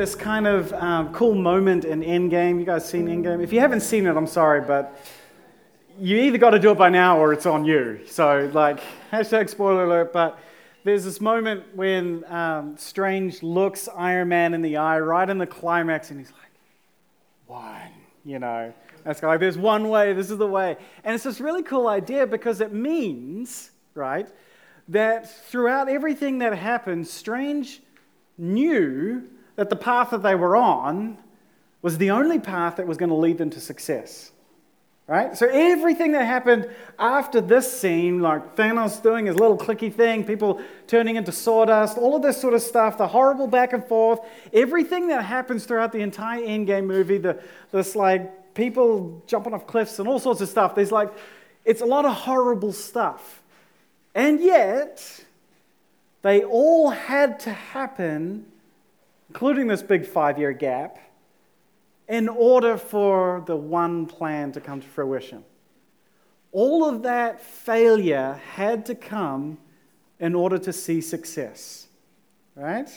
this kind of um, cool moment in Endgame. You guys seen Endgame? If you haven't seen it, I'm sorry, but you either got to do it by now or it's on you. So, like, hashtag spoiler alert, but there's this moment when um, Strange looks Iron Man in the eye right in the climax, and he's like, one, you know. That's like, there's one way, this is the way. And it's this really cool idea because it means, right, that throughout everything that happened, Strange knew that the path that they were on was the only path that was going to lead them to success. Right? So everything that happened after this scene, like Thanos doing his little clicky thing, people turning into sawdust, all of this sort of stuff, the horrible back and forth, everything that happens throughout the entire Endgame movie, the, this like people jumping off cliffs and all sorts of stuff, there's like, it's a lot of horrible stuff. And yet, they all had to happen, including this big five year gap in order for the one plan to come to fruition. All of that failure had to come in order to see success. Right?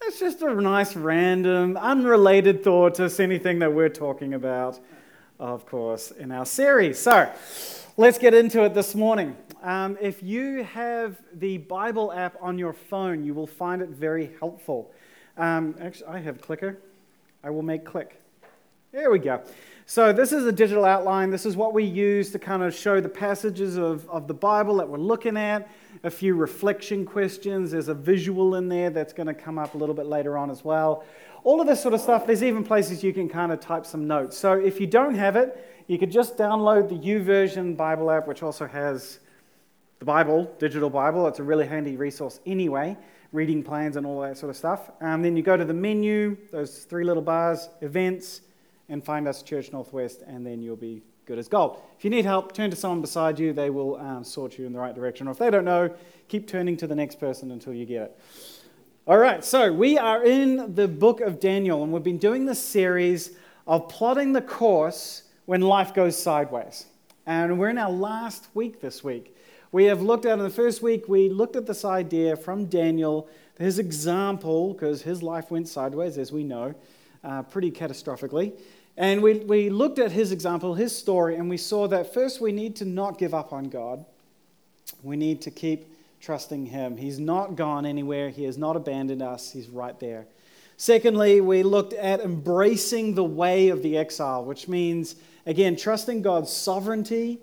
That's just a nice, random, unrelated thought to anything that we're talking about, of course, in our series. So, let's get into it this morning. Um, if you have the Bible app on your phone, you will find it very helpful. Um, actually, I have Clicker. I will make click. There we go. So, this is a digital outline. This is what we use to kind of show the passages of, of the Bible that we're looking at, a few reflection questions. There's a visual in there that's going to come up a little bit later on as well. All of this sort of stuff. There's even places you can kind of type some notes. So, if you don't have it, you could just download the YouVersion Bible app, which also has the Bible, digital Bible. It's a really handy resource anyway, reading plans and all that sort of stuff. And then you go to the menu, those three little bars, events and find us Church Northwest, and then you'll be good as gold. If you need help, turn to someone beside you. They will um, sort you in the right direction. Or if they don't know, keep turning to the next person until you get it. All right, so we are in the book of Daniel, and we've been doing this series of plotting the course when life goes sideways. And we're in our last week this week. We have looked at, in the first week, we looked at this idea from Daniel, his example, because his life went sideways, as we know, uh, pretty catastrophically. And we, we looked at his example, his story, and we saw that first we need to not give up on God. We need to keep trusting him. He's not gone anywhere, he has not abandoned us, he's right there. Secondly, we looked at embracing the way of the exile, which means, again, trusting God's sovereignty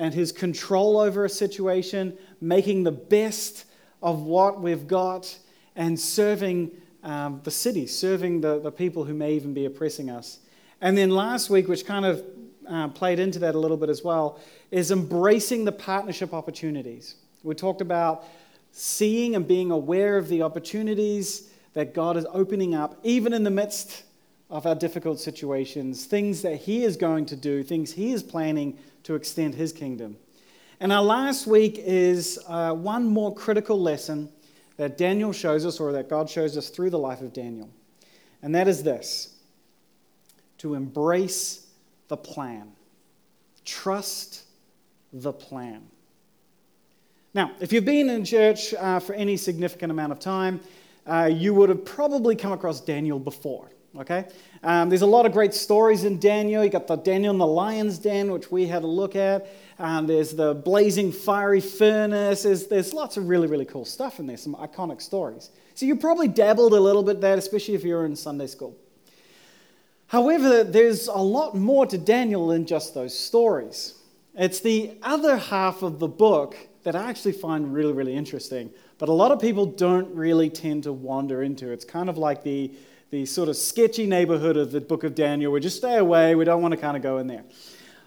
and his control over a situation, making the best of what we've got, and serving um, the city, serving the, the people who may even be oppressing us. And then last week, which kind of uh, played into that a little bit as well, is embracing the partnership opportunities. We talked about seeing and being aware of the opportunities that God is opening up, even in the midst of our difficult situations, things that He is going to do, things He is planning to extend His kingdom. And our last week is uh, one more critical lesson that Daniel shows us, or that God shows us through the life of Daniel. And that is this to embrace the plan. Trust the plan. Now, if you've been in church uh, for any significant amount of time, uh, you would have probably come across Daniel before. Okay? Um, there's a lot of great stories in Daniel. You got the Daniel in the lion's den, which we had a look at. Um, there's the blazing fiery furnace. There's, there's lots of really, really cool stuff in there, some iconic stories. So you probably dabbled a little bit there, especially if you're in Sunday school. However, there's a lot more to Daniel than just those stories. It's the other half of the book that I actually find really, really interesting, but a lot of people don't really tend to wander into. It's kind of like the, the sort of sketchy neighborhood of the book of Daniel. We just stay away, we don't want to kind of go in there.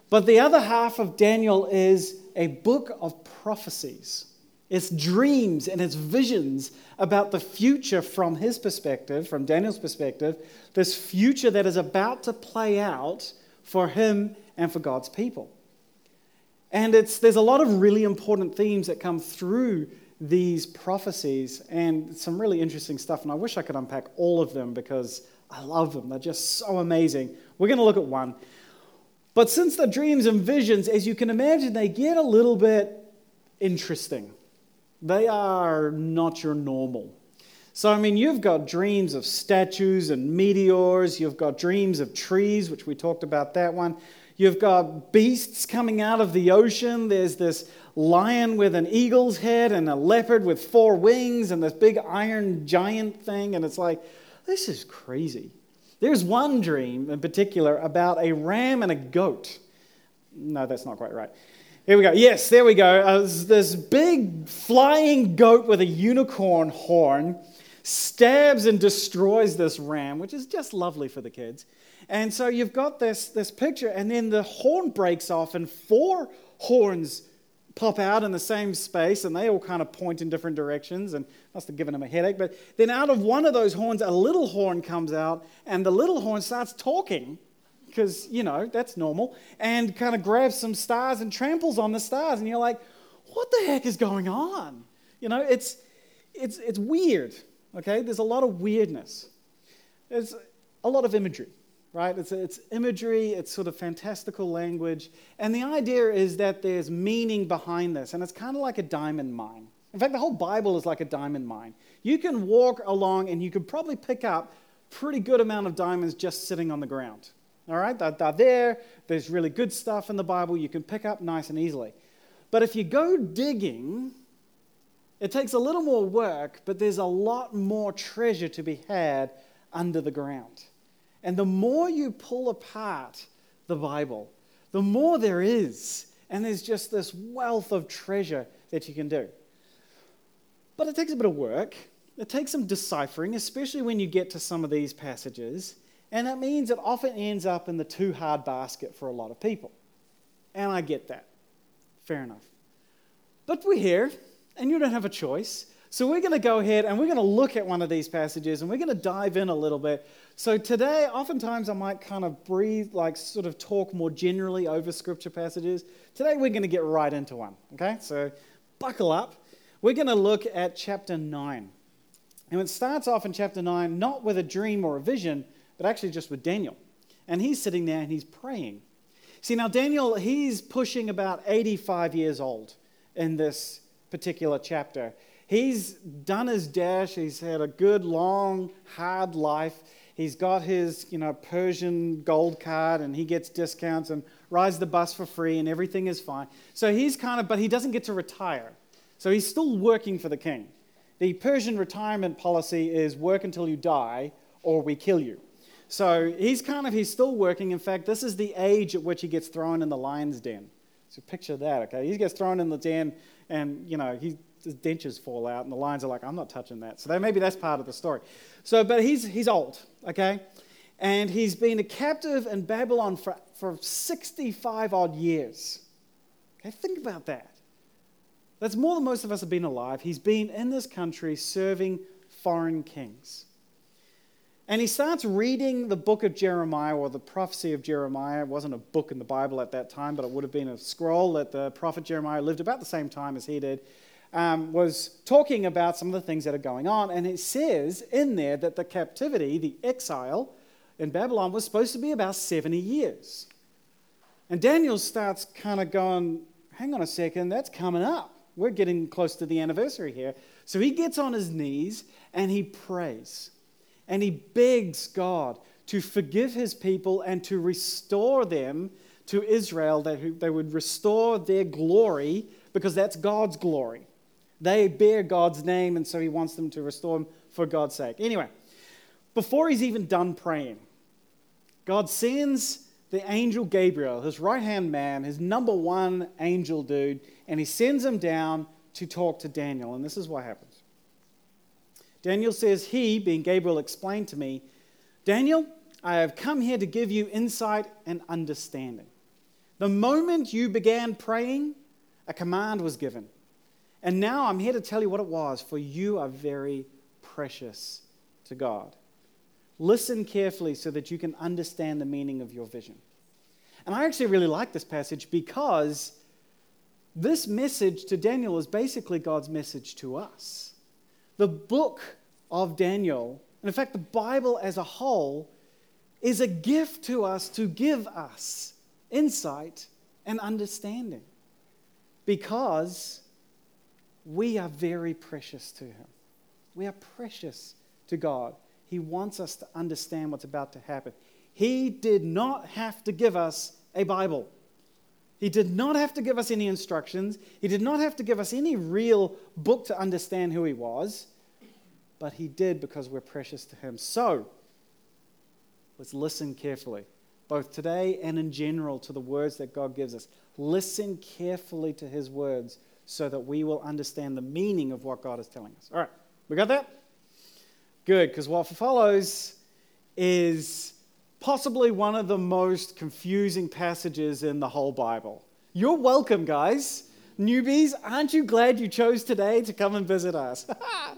But the other half of Daniel is a book of prophecies. It's dreams and it's visions about the future from his perspective, from Daniel's perspective, this future that is about to play out for him and for God's people. And it's, there's a lot of really important themes that come through these prophecies and some really interesting stuff. And I wish I could unpack all of them because I love them. They're just so amazing. We're going to look at one. But since the dreams and visions, as you can imagine, they get a little bit interesting they are not your normal. So, I mean, you've got dreams of statues and meteors. You've got dreams of trees, which we talked about that one. You've got beasts coming out of the ocean. There's this lion with an eagle's head and a leopard with four wings and this big iron giant thing. And it's like, this is crazy. There's one dream in particular about a ram and a goat. No, that's not quite right. Here we go. Yes, there we go. Uh, this big flying goat with a unicorn horn stabs and destroys this ram, which is just lovely for the kids. And so you've got this, this picture, and then the horn breaks off, and four horns pop out in the same space, and they all kind of point in different directions, and must have given him a headache. But then out of one of those horns, a little horn comes out, and the little horn starts talking, because, you know, that's normal, and kind of grabs some stars and tramples on the stars, and you're like, what the heck is going on? You know, it's, it's, it's weird. Okay? There's a lot of weirdness. There's a lot of imagery, right? It's, it's imagery, it's sort of fantastical language. And the idea is that there's meaning behind this, and it's kind of like a diamond mine. In fact, the whole Bible is like a diamond mine. You can walk along and you could probably pick up pretty good amount of diamonds just sitting on the ground. All right? They're, they're there. There's really good stuff in the Bible you can pick up nice and easily. But if you go digging, it takes a little more work, but there's a lot more treasure to be had under the ground. And the more you pull apart the Bible, the more there is. And there's just this wealth of treasure that you can do. But it takes a bit of work. It takes some deciphering, especially when you get to some of these passages. And that means it often ends up in the too hard basket for a lot of people. And I get that. Fair enough. But we're here and you don't have a choice. So we're going to go ahead and we're going to look at one of these passages and we're going to dive in a little bit. So today, oftentimes I might kind of breathe, like sort of talk more generally over scripture passages. Today we're going to get right into one, okay? So buckle up. We're going to look at chapter 9. And it starts off in chapter 9 not with a dream or a vision, but actually just with Daniel. And he's sitting there and he's praying. See, now Daniel, he's pushing about 85 years old in this particular chapter. He's done his dash. He's had a good, long, hard life. He's got his, you know, Persian gold card and he gets discounts and rides the bus for free and everything is fine. So he's kind of, but he doesn't get to retire. So he's still working for the king. The Persian retirement policy is work until you die or we kill you. So he's kind of, he's still working. In fact, this is the age at which he gets thrown in the lion's den. So picture that, okay? He gets thrown in the den and, you know, he, his dentures fall out and the lions are like, I'm not touching that. So maybe that's part of the story. So, but he's, he's old, okay? And he's been a captive in Babylon for, for 65 odd years. Okay, think about that. That's more than most of us have been alive. He's been in this country serving foreign kings. And he starts reading the book of Jeremiah or the prophecy of Jeremiah. It wasn't a book in the Bible at that time, but it would have been a scroll that the prophet Jeremiah lived about the same time as he did. Um, was talking about some of the things that are going on. And it says in there that the captivity, the exile in Babylon, was supposed to be about 70 years. And Daniel starts kind of going, hang on a second, that's coming up. We're getting close to the anniversary here. So he gets on his knees and he prays and he begs God to forgive his people and to restore them to Israel, that they would restore their glory because that's God's glory. They bear God's name, and so he wants them to restore them for God's sake. Anyway, before he's even done praying, God sends the angel Gabriel, his right hand man, his number one angel dude, and he sends him down to talk to Daniel. And this is what happens. Daniel says, He, being Gabriel, explained to me, Daniel, I have come here to give you insight and understanding. The moment you began praying, a command was given. And now I'm here to tell you what it was, for you are very precious to God. Listen carefully so that you can understand the meaning of your vision. And I actually really like this passage because this message to Daniel is basically God's message to us. The book of Daniel, and in fact, the Bible as a whole, is a gift to us to give us insight and understanding because we are very precious to Him. We are precious to God. He wants us to understand what's about to happen. He did not have to give us a Bible. He did not have to give us any instructions. He did not have to give us any real book to understand who he was. But he did because we're precious to him. So, let's listen carefully, both today and in general, to the words that God gives us. Listen carefully to his words so that we will understand the meaning of what God is telling us. All right, we got that? Good, because what follows is possibly one of the most confusing passages in the whole Bible. You're welcome, guys. Newbies, aren't you glad you chose today to come and visit us?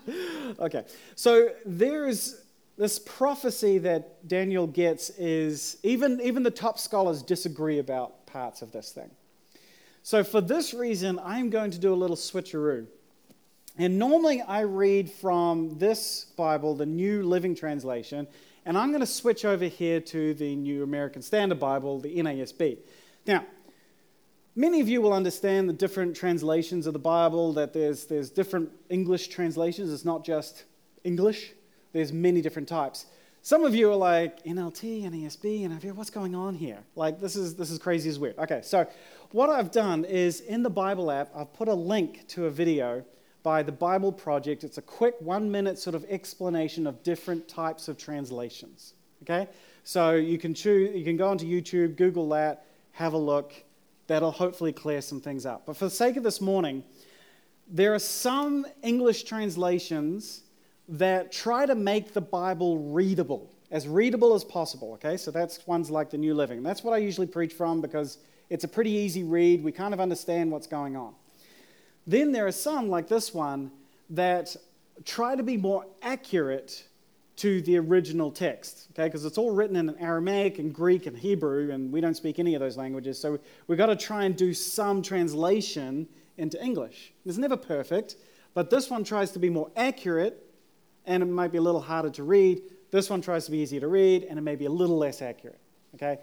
okay, so there's this prophecy that Daniel gets is even, even the top scholars disagree about parts of this thing. So, for this reason, I'm going to do a little switcheroo. And normally I read from this Bible, the New Living Translation, and I'm going to switch over here to the New American Standard Bible, the NASB. Now, many of you will understand the different translations of the Bible, that there's, there's different English translations. It's not just English, there's many different types. Some of you are like, NLT, NASB, NIV, what's going on here? Like, this is, this is crazy as weird. Okay, so what I've done is in the Bible app, I've put a link to a video by the Bible Project. It's a quick one minute sort of explanation of different types of translations. Okay? So you can choose, you can go onto YouTube, Google that, have a look. That'll hopefully clear some things up. But for the sake of this morning, there are some English translations that try to make the Bible readable, as readable as possible. Okay? So that's ones like the New Living. That's what I usually preach from because it's a pretty easy read. We kind of understand what's going on. Then there are some, like this one, that try to be more accurate to the original text, okay? Because it's all written in Aramaic and Greek and Hebrew, and we don't speak any of those languages. So we've got to try and do some translation into English. It's never perfect, but this one tries to be more accurate, and it might be a little harder to read. This one tries to be easier to read, and it may be a little less accurate, okay?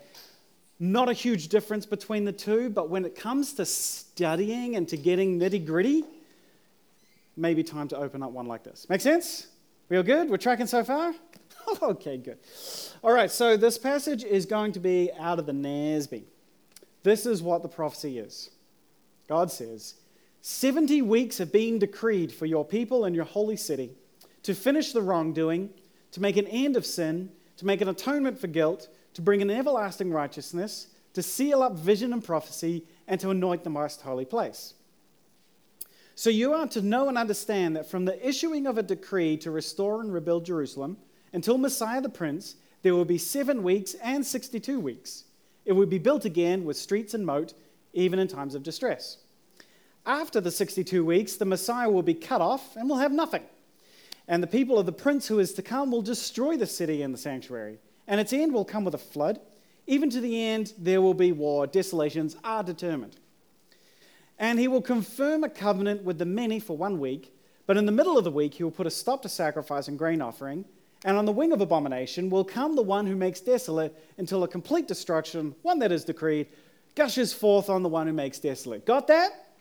Not a huge difference between the two, but when it comes to studying and to getting nitty gritty, maybe time to open up one like this. Make sense? We all good? We're tracking so far? okay, good. All right, so this passage is going to be out of the NASB. This is what the prophecy is. God says, 70 weeks have been decreed for your people and your holy city to finish the wrongdoing, to make an end of sin, to make an atonement for guilt to bring an everlasting righteousness, to seal up vision and prophecy, and to anoint the most holy place. So you are to know and understand that from the issuing of a decree to restore and rebuild Jerusalem until Messiah the Prince, there will be seven weeks and 62 weeks. It will be built again with streets and moat, even in times of distress. After the 62 weeks, the Messiah will be cut off and will have nothing. And the people of the Prince who is to come will destroy the city and the sanctuary and its end will come with a flood. Even to the end, there will be war. Desolations are determined. And he will confirm a covenant with the many for one week, but in the middle of the week, he will put a stop to sacrifice and grain offering. And on the wing of abomination will come the one who makes desolate until a complete destruction, one that is decreed, gushes forth on the one who makes desolate. Got that?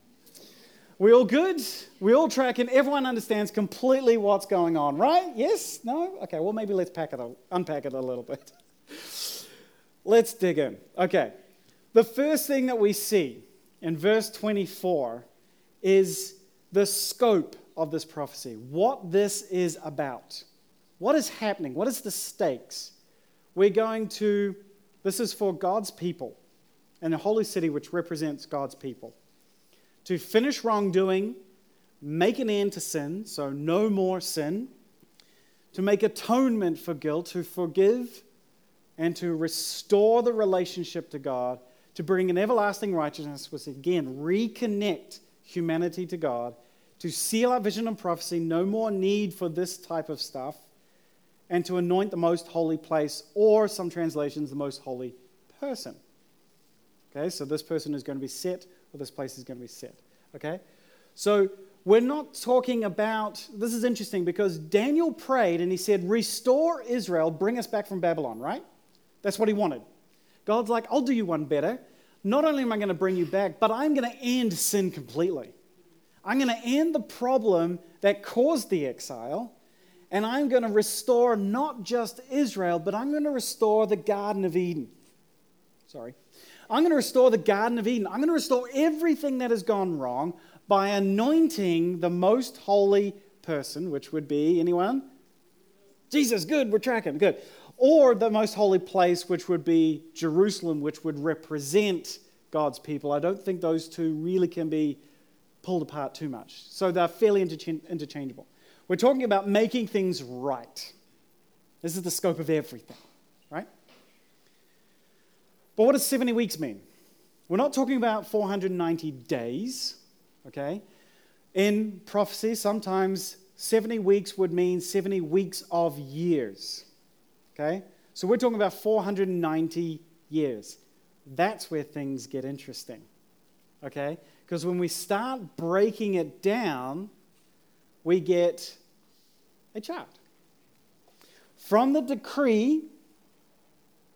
We all good? We all track and everyone understands completely what's going on, right? Yes? No? Okay, well, maybe let's pack it unpack it a little bit. let's dig in. Okay, the first thing that we see in verse 24 is the scope of this prophecy, what this is about. What is happening? What is the stakes? We're going to, this is for God's people and the holy city, which represents God's people to finish wrongdoing, make an end to sin, so no more sin, to make atonement for guilt, to forgive and to restore the relationship to God, to bring an everlasting righteousness, which again reconnect humanity to God, to seal our vision and prophecy, no more need for this type of stuff, and to anoint the most holy place, or some translations, the most holy person. Okay, so this person is going to be set or this place is going to be set. Okay? So we're not talking about, this is interesting because Daniel prayed and he said, Restore Israel, bring us back from Babylon, right? That's what he wanted. God's like, I'll do you one better. Not only am I going to bring you back, but I'm going to end sin completely. I'm going to end the problem that caused the exile, And I'm going to restore not just Israel, but I'm going to restore the Garden of Eden. Sorry. I'm going to restore the Garden of Eden. I'm going to restore everything that has gone wrong by anointing the most holy person, which would be anyone? Jesus, good, we're tracking, good. Or the most holy place, which would be Jerusalem, which would represent God's people. I don't think those two really can be pulled apart too much. So they're fairly interchangeable. We're talking about making things right. This is the scope of everything? But what does 70 weeks mean? We're not talking about 490 days, okay? In prophecy, sometimes 70 weeks would mean 70 weeks of years, okay? So we're talking about 490 years. That's where things get interesting, okay? Because when we start breaking it down, we get a chart. From the decree,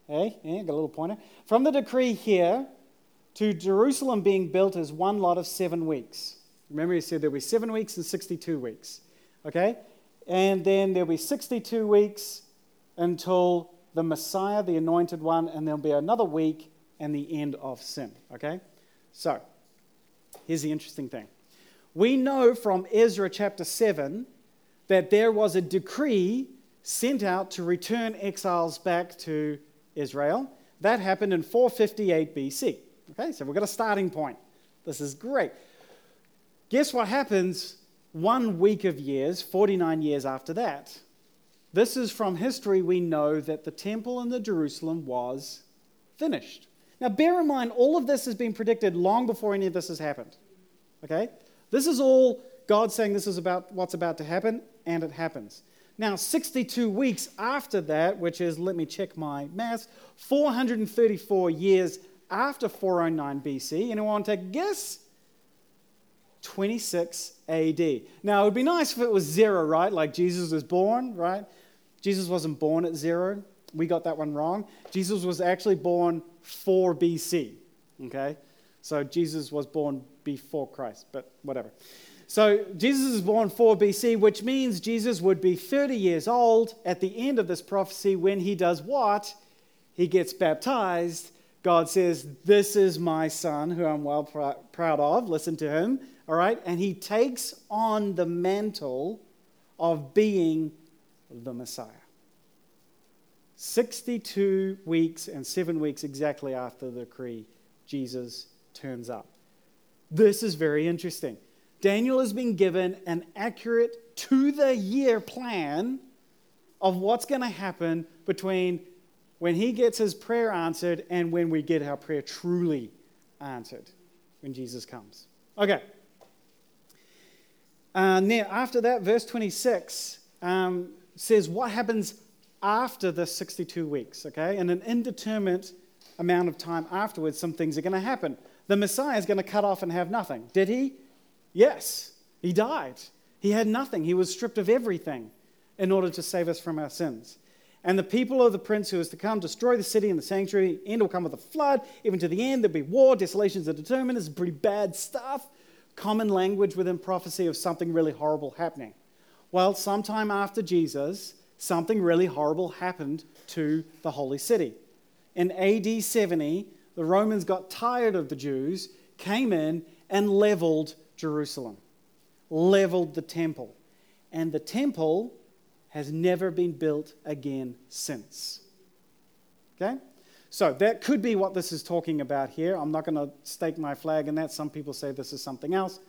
hey, yeah, got a little pointer. From the decree here to Jerusalem being built is one lot of seven weeks. Remember, he said there'll be seven weeks and 62 weeks. Okay? And then there'll be 62 weeks until the Messiah, the anointed one, and there'll be another week and the end of sin. Okay? So, here's the interesting thing. We know from Ezra chapter 7 that there was a decree sent out to return exiles back to Israel. That happened in 458 BC. Okay, so we've got a starting point. This is great. Guess what happens one week of years, 49 years after that? This is from history, we know that the temple in the Jerusalem was finished. Now, bear in mind, all of this has been predicted long before any of this has happened. Okay? This is all God saying this is about what's about to happen, and it happens. Now, 62 weeks after that, which is, let me check my math, 434 years after 409 BC. Anyone want to take a guess? 26 AD. Now, it would be nice if it was zero, right? Like Jesus was born, right? Jesus wasn't born at zero. We got that one wrong. Jesus was actually born 4 BC, okay? So Jesus was born before Christ, but whatever. So Jesus is born 4 BC, which means Jesus would be 30 years old at the end of this prophecy when he does what? He gets baptized. God says, This is my son who I'm well pr- proud of. Listen to him. All right? And he takes on the mantle of being the Messiah. 62 weeks and seven weeks exactly after the decree, Jesus turns up. This is very interesting. Daniel has been given an accurate to the year plan of what's going to happen between when he gets his prayer answered and when we get our prayer truly answered when Jesus comes. Okay. Uh, now, after that, verse 26 um, says what happens after the 62 weeks, okay? In an indeterminate amount of time afterwards, some things are going to happen. The Messiah is going to cut off and have nothing. Did he? Yes, he died. He had nothing. He was stripped of everything in order to save us from our sins. And the people of the prince who is to come destroy the city and the sanctuary. End will come with a flood. Even to the end, there'll be war. Desolations are determined. Is pretty bad stuff. Common language within prophecy of something really horrible happening. Well, sometime after Jesus, something really horrible happened to the holy city. In AD 70, the Romans got tired of the Jews, came in, and leveled Jerusalem, leveled the temple. And the temple has never been built again since. Okay? So that could be what this is talking about here. I'm not going to stake my flag in that. Some people say this is something else.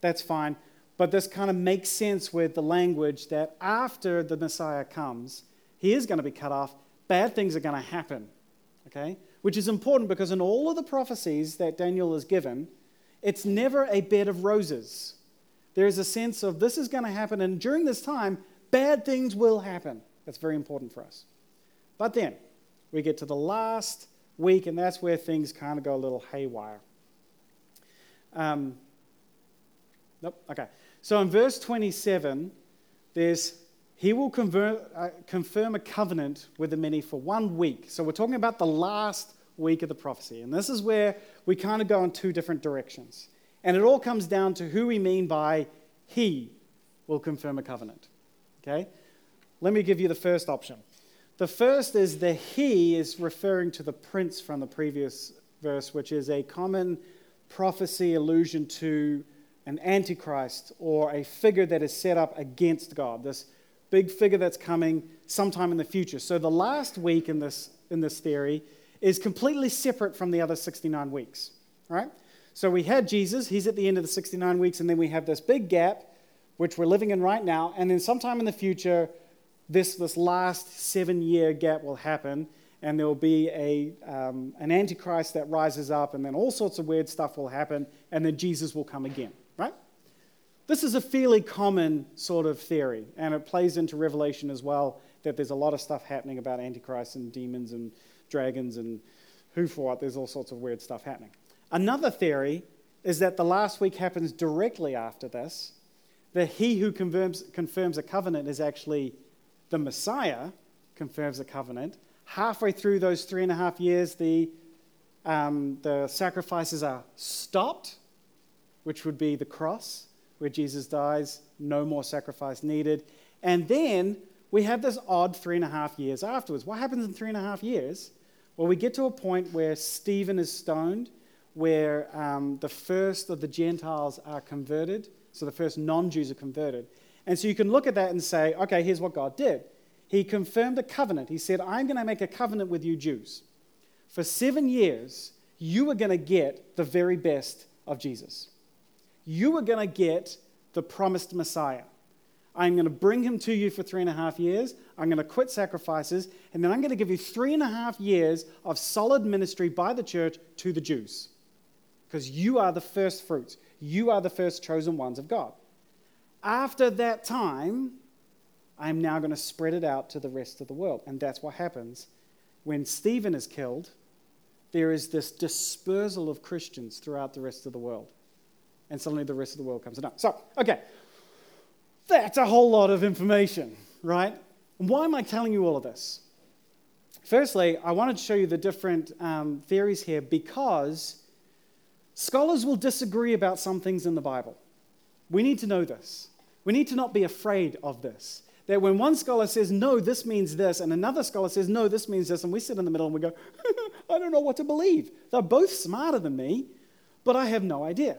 That's fine. But this kind of makes sense with the language that after the Messiah comes, he is going to be cut off. Bad things are going to happen. Okay? Which is important because in all of the prophecies that Daniel is given, it's never a bed of roses. There's a sense of this is going to happen, and during this time, bad things will happen. That's very important for us. But then we get to the last week, and that's where things kind of go a little haywire. Um, nope, okay. So in verse 27, there's he will convert, uh, confirm a covenant with the many for one week. So we're talking about the last week of the prophecy. And this is where we kind of go in two different directions. And it all comes down to who we mean by He will confirm a covenant. Okay? Let me give you the first option. The first is the he is referring to the prince from the previous verse, which is a common prophecy allusion to an antichrist or a figure that is set up against God, this big figure that's coming sometime in the future. So the last week in this, in this theory is completely separate from the other 69 weeks, right? So we had Jesus, he's at the end of the 69 weeks, and then we have this big gap, which we're living in right now, and then sometime in the future, this, this last seven year gap will happen, and there will be a, um, an antichrist that rises up, and then all sorts of weird stuff will happen, and then Jesus will come again. Right? This is a fairly common sort of theory, and it plays into Revelation as well that there's a lot of stuff happening about Antichrist and demons and dragons and who for what. There's all sorts of weird stuff happening. Another theory is that the last week happens directly after this, that he who confirms, confirms a covenant is actually the Messiah, confirms a covenant. Halfway through those three and a half years, the, um, the sacrifices are stopped, which would be the cross where Jesus dies, no more sacrifice needed. And then we have this odd three and a half years afterwards. What happens in three and a half years? Well, we get to a point where Stephen is stoned, where um, the first of the Gentiles are converted. So the first non Jews are converted. And so you can look at that and say, okay, here's what God did. He confirmed a covenant. He said, I'm going to make a covenant with you Jews. For seven years, you are going to get the very best of Jesus you are going to get the promised Messiah. I'm going to bring him to you for three and a half years. I'm going to quit sacrifices. And then I'm going to give you three and a half years of solid ministry by the church to the Jews. Because you are the first fruits. You are the first chosen ones of God. After that time, I'm now going to spread it out to the rest of the world. And that's what happens. When Stephen is killed, there is this dispersal of Christians throughout the rest of the world and suddenly the rest of the world comes down. So, okay, that's a whole lot of information, right? Why am I telling you all of this? Firstly, I wanted to show you the different um, theories here because scholars will disagree about some things in the Bible. We need to know this. We need to not be afraid of this. That when one scholar says, no, this means this, and another scholar says, no, this means this, and we sit in the middle and we go, I don't know what to believe. They're both smarter than me, but I have no idea.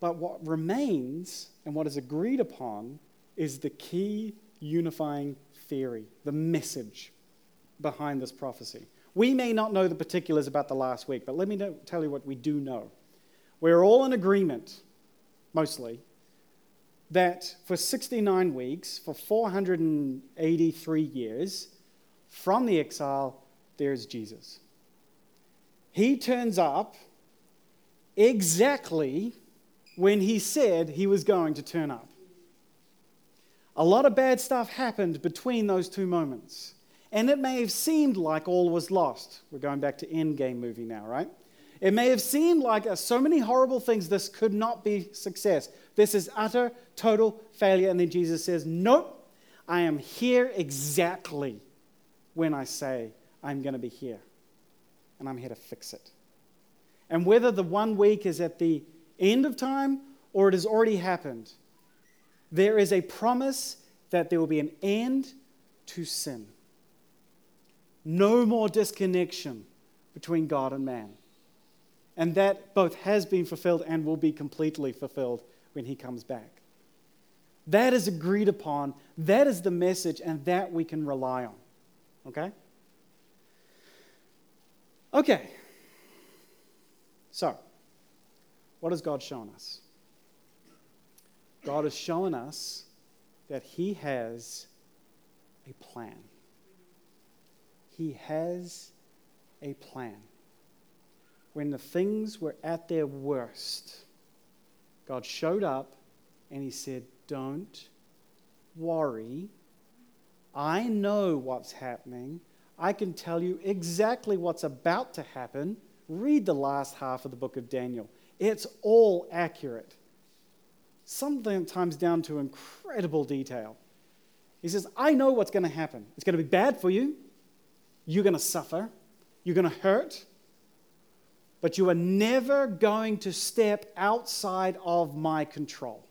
But what remains and what is agreed upon is the key unifying theory, the message behind this prophecy. We may not know the particulars about the last week, but let me know, tell you what we do know. We're all in agreement, mostly, that for 69 weeks, for 483 years, from the exile, there's Jesus. He turns up exactly when he said he was going to turn up. A lot of bad stuff happened between those two moments. And it may have seemed like all was lost. We're going back to Endgame movie now, right? It may have seemed like uh, so many horrible things, this could not be success. This is utter, total failure. And then Jesus says, Nope, I am here exactly when I say I'm going to be here. And I'm here to fix it. And whether the one week is at the end of time or it has already happened, there is a promise that there will be an end to sin. No more disconnection between God and man. And that both has been fulfilled and will be completely fulfilled when he comes back. That is agreed upon. That is the message, and that we can rely on. Okay? Okay. So, what has God shown us? God has shown us that He has a plan. He has a plan. When the things were at their worst, God showed up and He said, Don't worry. I know what's happening. I can tell you exactly what's about to happen. Read the last half of the book of Daniel. It's all accurate, sometimes down to incredible detail. He says, I know what's going to happen. It's going to be bad for you. You're going to suffer. You're going to hurt. But you are never going to step outside of my control.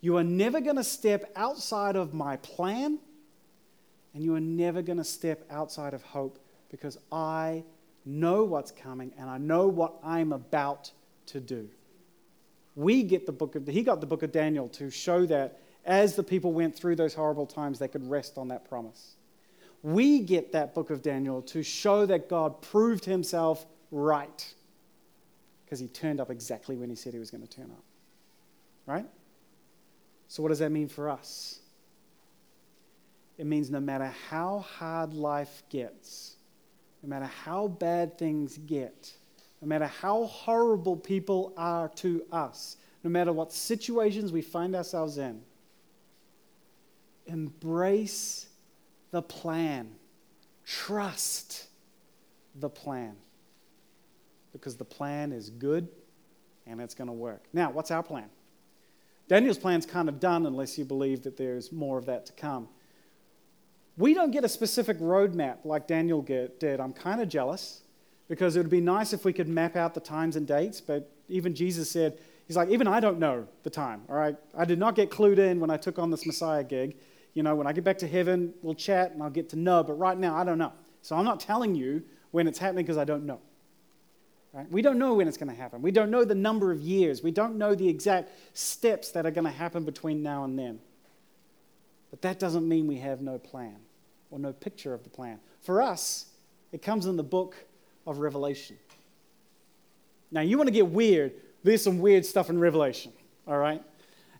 You are never going to step outside of my plan, and you are never going to step outside of hope because I know what's coming and I know what I'm about to do. We get the book of, he got the book of Daniel to show that as the people went through those horrible times, they could rest on that promise. We get that book of Daniel to show that God proved himself right because he turned up exactly when he said he was going to turn up. Right? So, what does that mean for us? It means no matter how hard life gets, no matter how bad things get, no matter how horrible people are to us, no matter what situations we find ourselves in, embrace the plan. Trust the plan. Because the plan is good and it's going to work. Now, what's our plan? Daniel's plan's kind of done unless you believe that there's more of that to come. We don't get a specific roadmap like Daniel did. I'm kind of jealous because it would be nice if we could map out the times and dates, but even Jesus said, He's like, even I don't know the time, all right? I did not get clued in when I took on this Messiah gig. You know, when I get back to heaven, we'll chat and I'll get to know, but right now, I don't know. So I'm not telling you when it's happening because I don't know. Right? We don't know when it's going to happen. We don't know the number of years. We don't know the exact steps that are going to happen between now and then. But that doesn't mean we have no plan or no picture of the plan. For us, it comes in the book of Revelation. Now, you want to get weird, there's some weird stuff in Revelation, all right?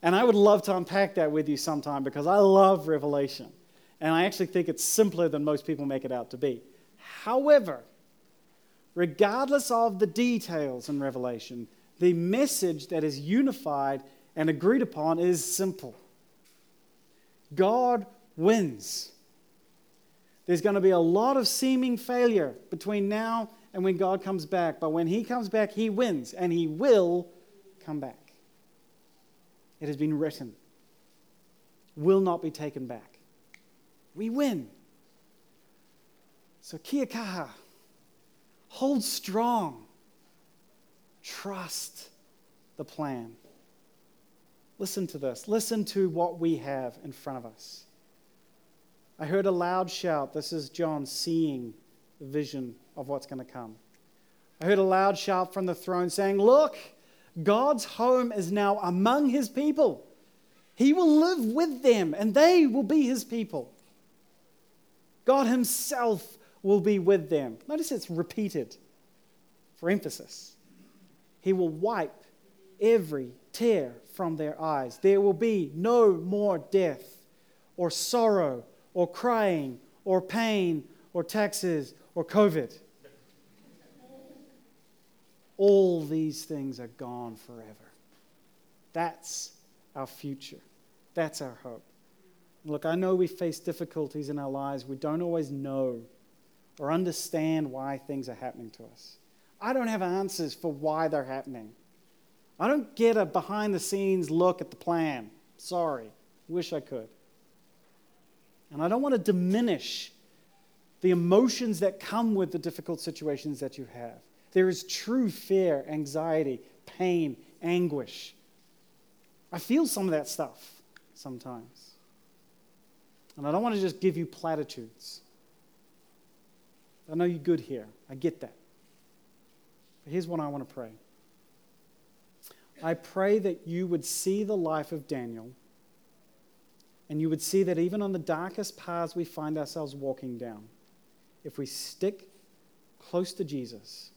And I would love to unpack that with you sometime because I love Revelation. And I actually think it's simpler than most people make it out to be. However, regardless of the details in Revelation, the message that is unified and agreed upon is simple God wins. There's going to be a lot of seeming failure between now and when God comes back, but when He comes back, He wins, and He will come back. It has been written, will not be taken back. We win. So, kia kaha. Hold strong. Trust the plan. Listen to this. Listen to what we have in front of us. I heard a loud shout. This is John seeing the vision of what's going to come. I heard a loud shout from the throne saying, Look, God's home is now among his people. He will live with them, and they will be his people. God himself will be with them. Notice it's repeated for emphasis. He will wipe every tear from their eyes. There will be no more death, or sorrow, or crying, or pain, or taxes, or COVID. All these things are gone forever. That's our future. That's our hope. Look, I know we face difficulties in our lives. We don't always know or understand why things are happening to us. I don't have answers for why they're happening. I don't get a behind the scenes look at the plan. Sorry. Wish I could. And I don't want to diminish the emotions that come with the difficult situations that you have. There is true fear, anxiety, pain, anguish. I feel some of that stuff sometimes. And I don't want to just give you platitudes. I know you're good here. I get that. But here's what I want to pray I pray that you would see the life of Daniel and you would see that even on the darkest paths we find ourselves walking down, if we stick close to Jesus,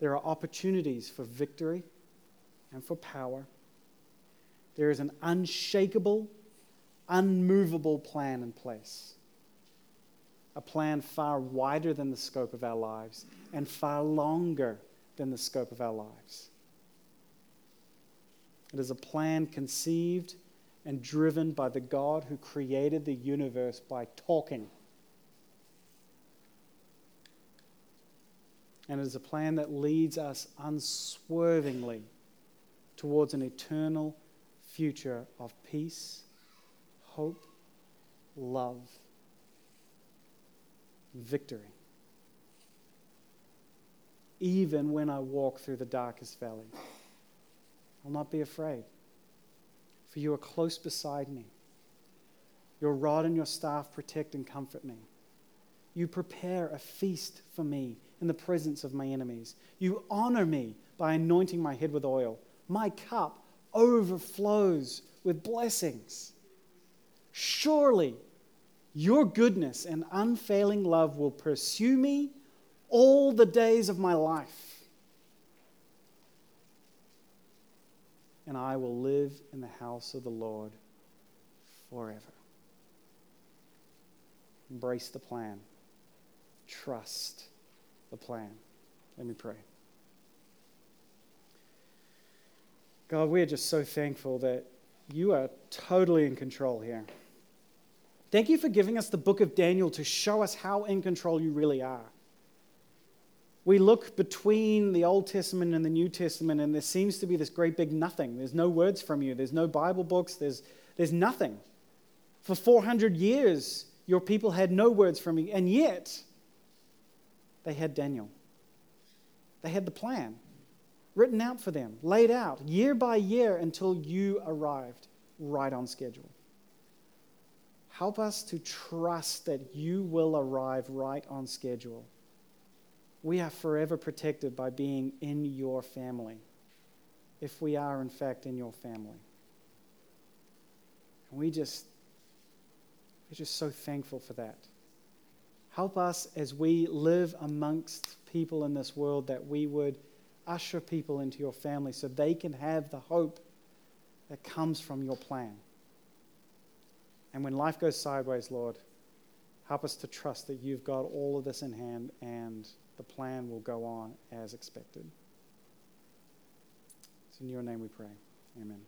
there are opportunities for victory and for power. There is an unshakable, unmovable plan in place. A plan far wider than the scope of our lives and far longer than the scope of our lives. It is a plan conceived and driven by the God who created the universe by talking And it is a plan that leads us unswervingly towards an eternal future of peace, hope, love, victory. Even when I walk through the darkest valley, I'll not be afraid, for you are close beside me. Your rod and your staff protect and comfort me. You prepare a feast for me in the presence of my enemies. You honor me by anointing my head with oil. My cup overflows with blessings. Surely your goodness and unfailing love will pursue me all the days of my life. And I will live in the house of the Lord forever. Embrace the plan. Trust the plan. Let me pray. God, we are just so thankful that you are totally in control here. Thank you for giving us the book of Daniel to show us how in control you really are. We look between the Old Testament and the New Testament, and there seems to be this great big nothing. There's no words from you, there's no Bible books, there's, there's nothing. For 400 years, your people had no words from you, and yet they had Daniel. They had the plan written out for them, laid out year by year until you arrived right on schedule. Help us to trust that you will arrive right on schedule. We are forever protected by being in your family, if we are, in fact, in your family. And we just, we're just so thankful for that. Help us as we live amongst people in this world that we would usher people into your family so they can have the hope that comes from your plan. And when life goes sideways, Lord, help us to trust that you've got all of this in hand and the plan will go on as expected. It's in your name we pray. Amen.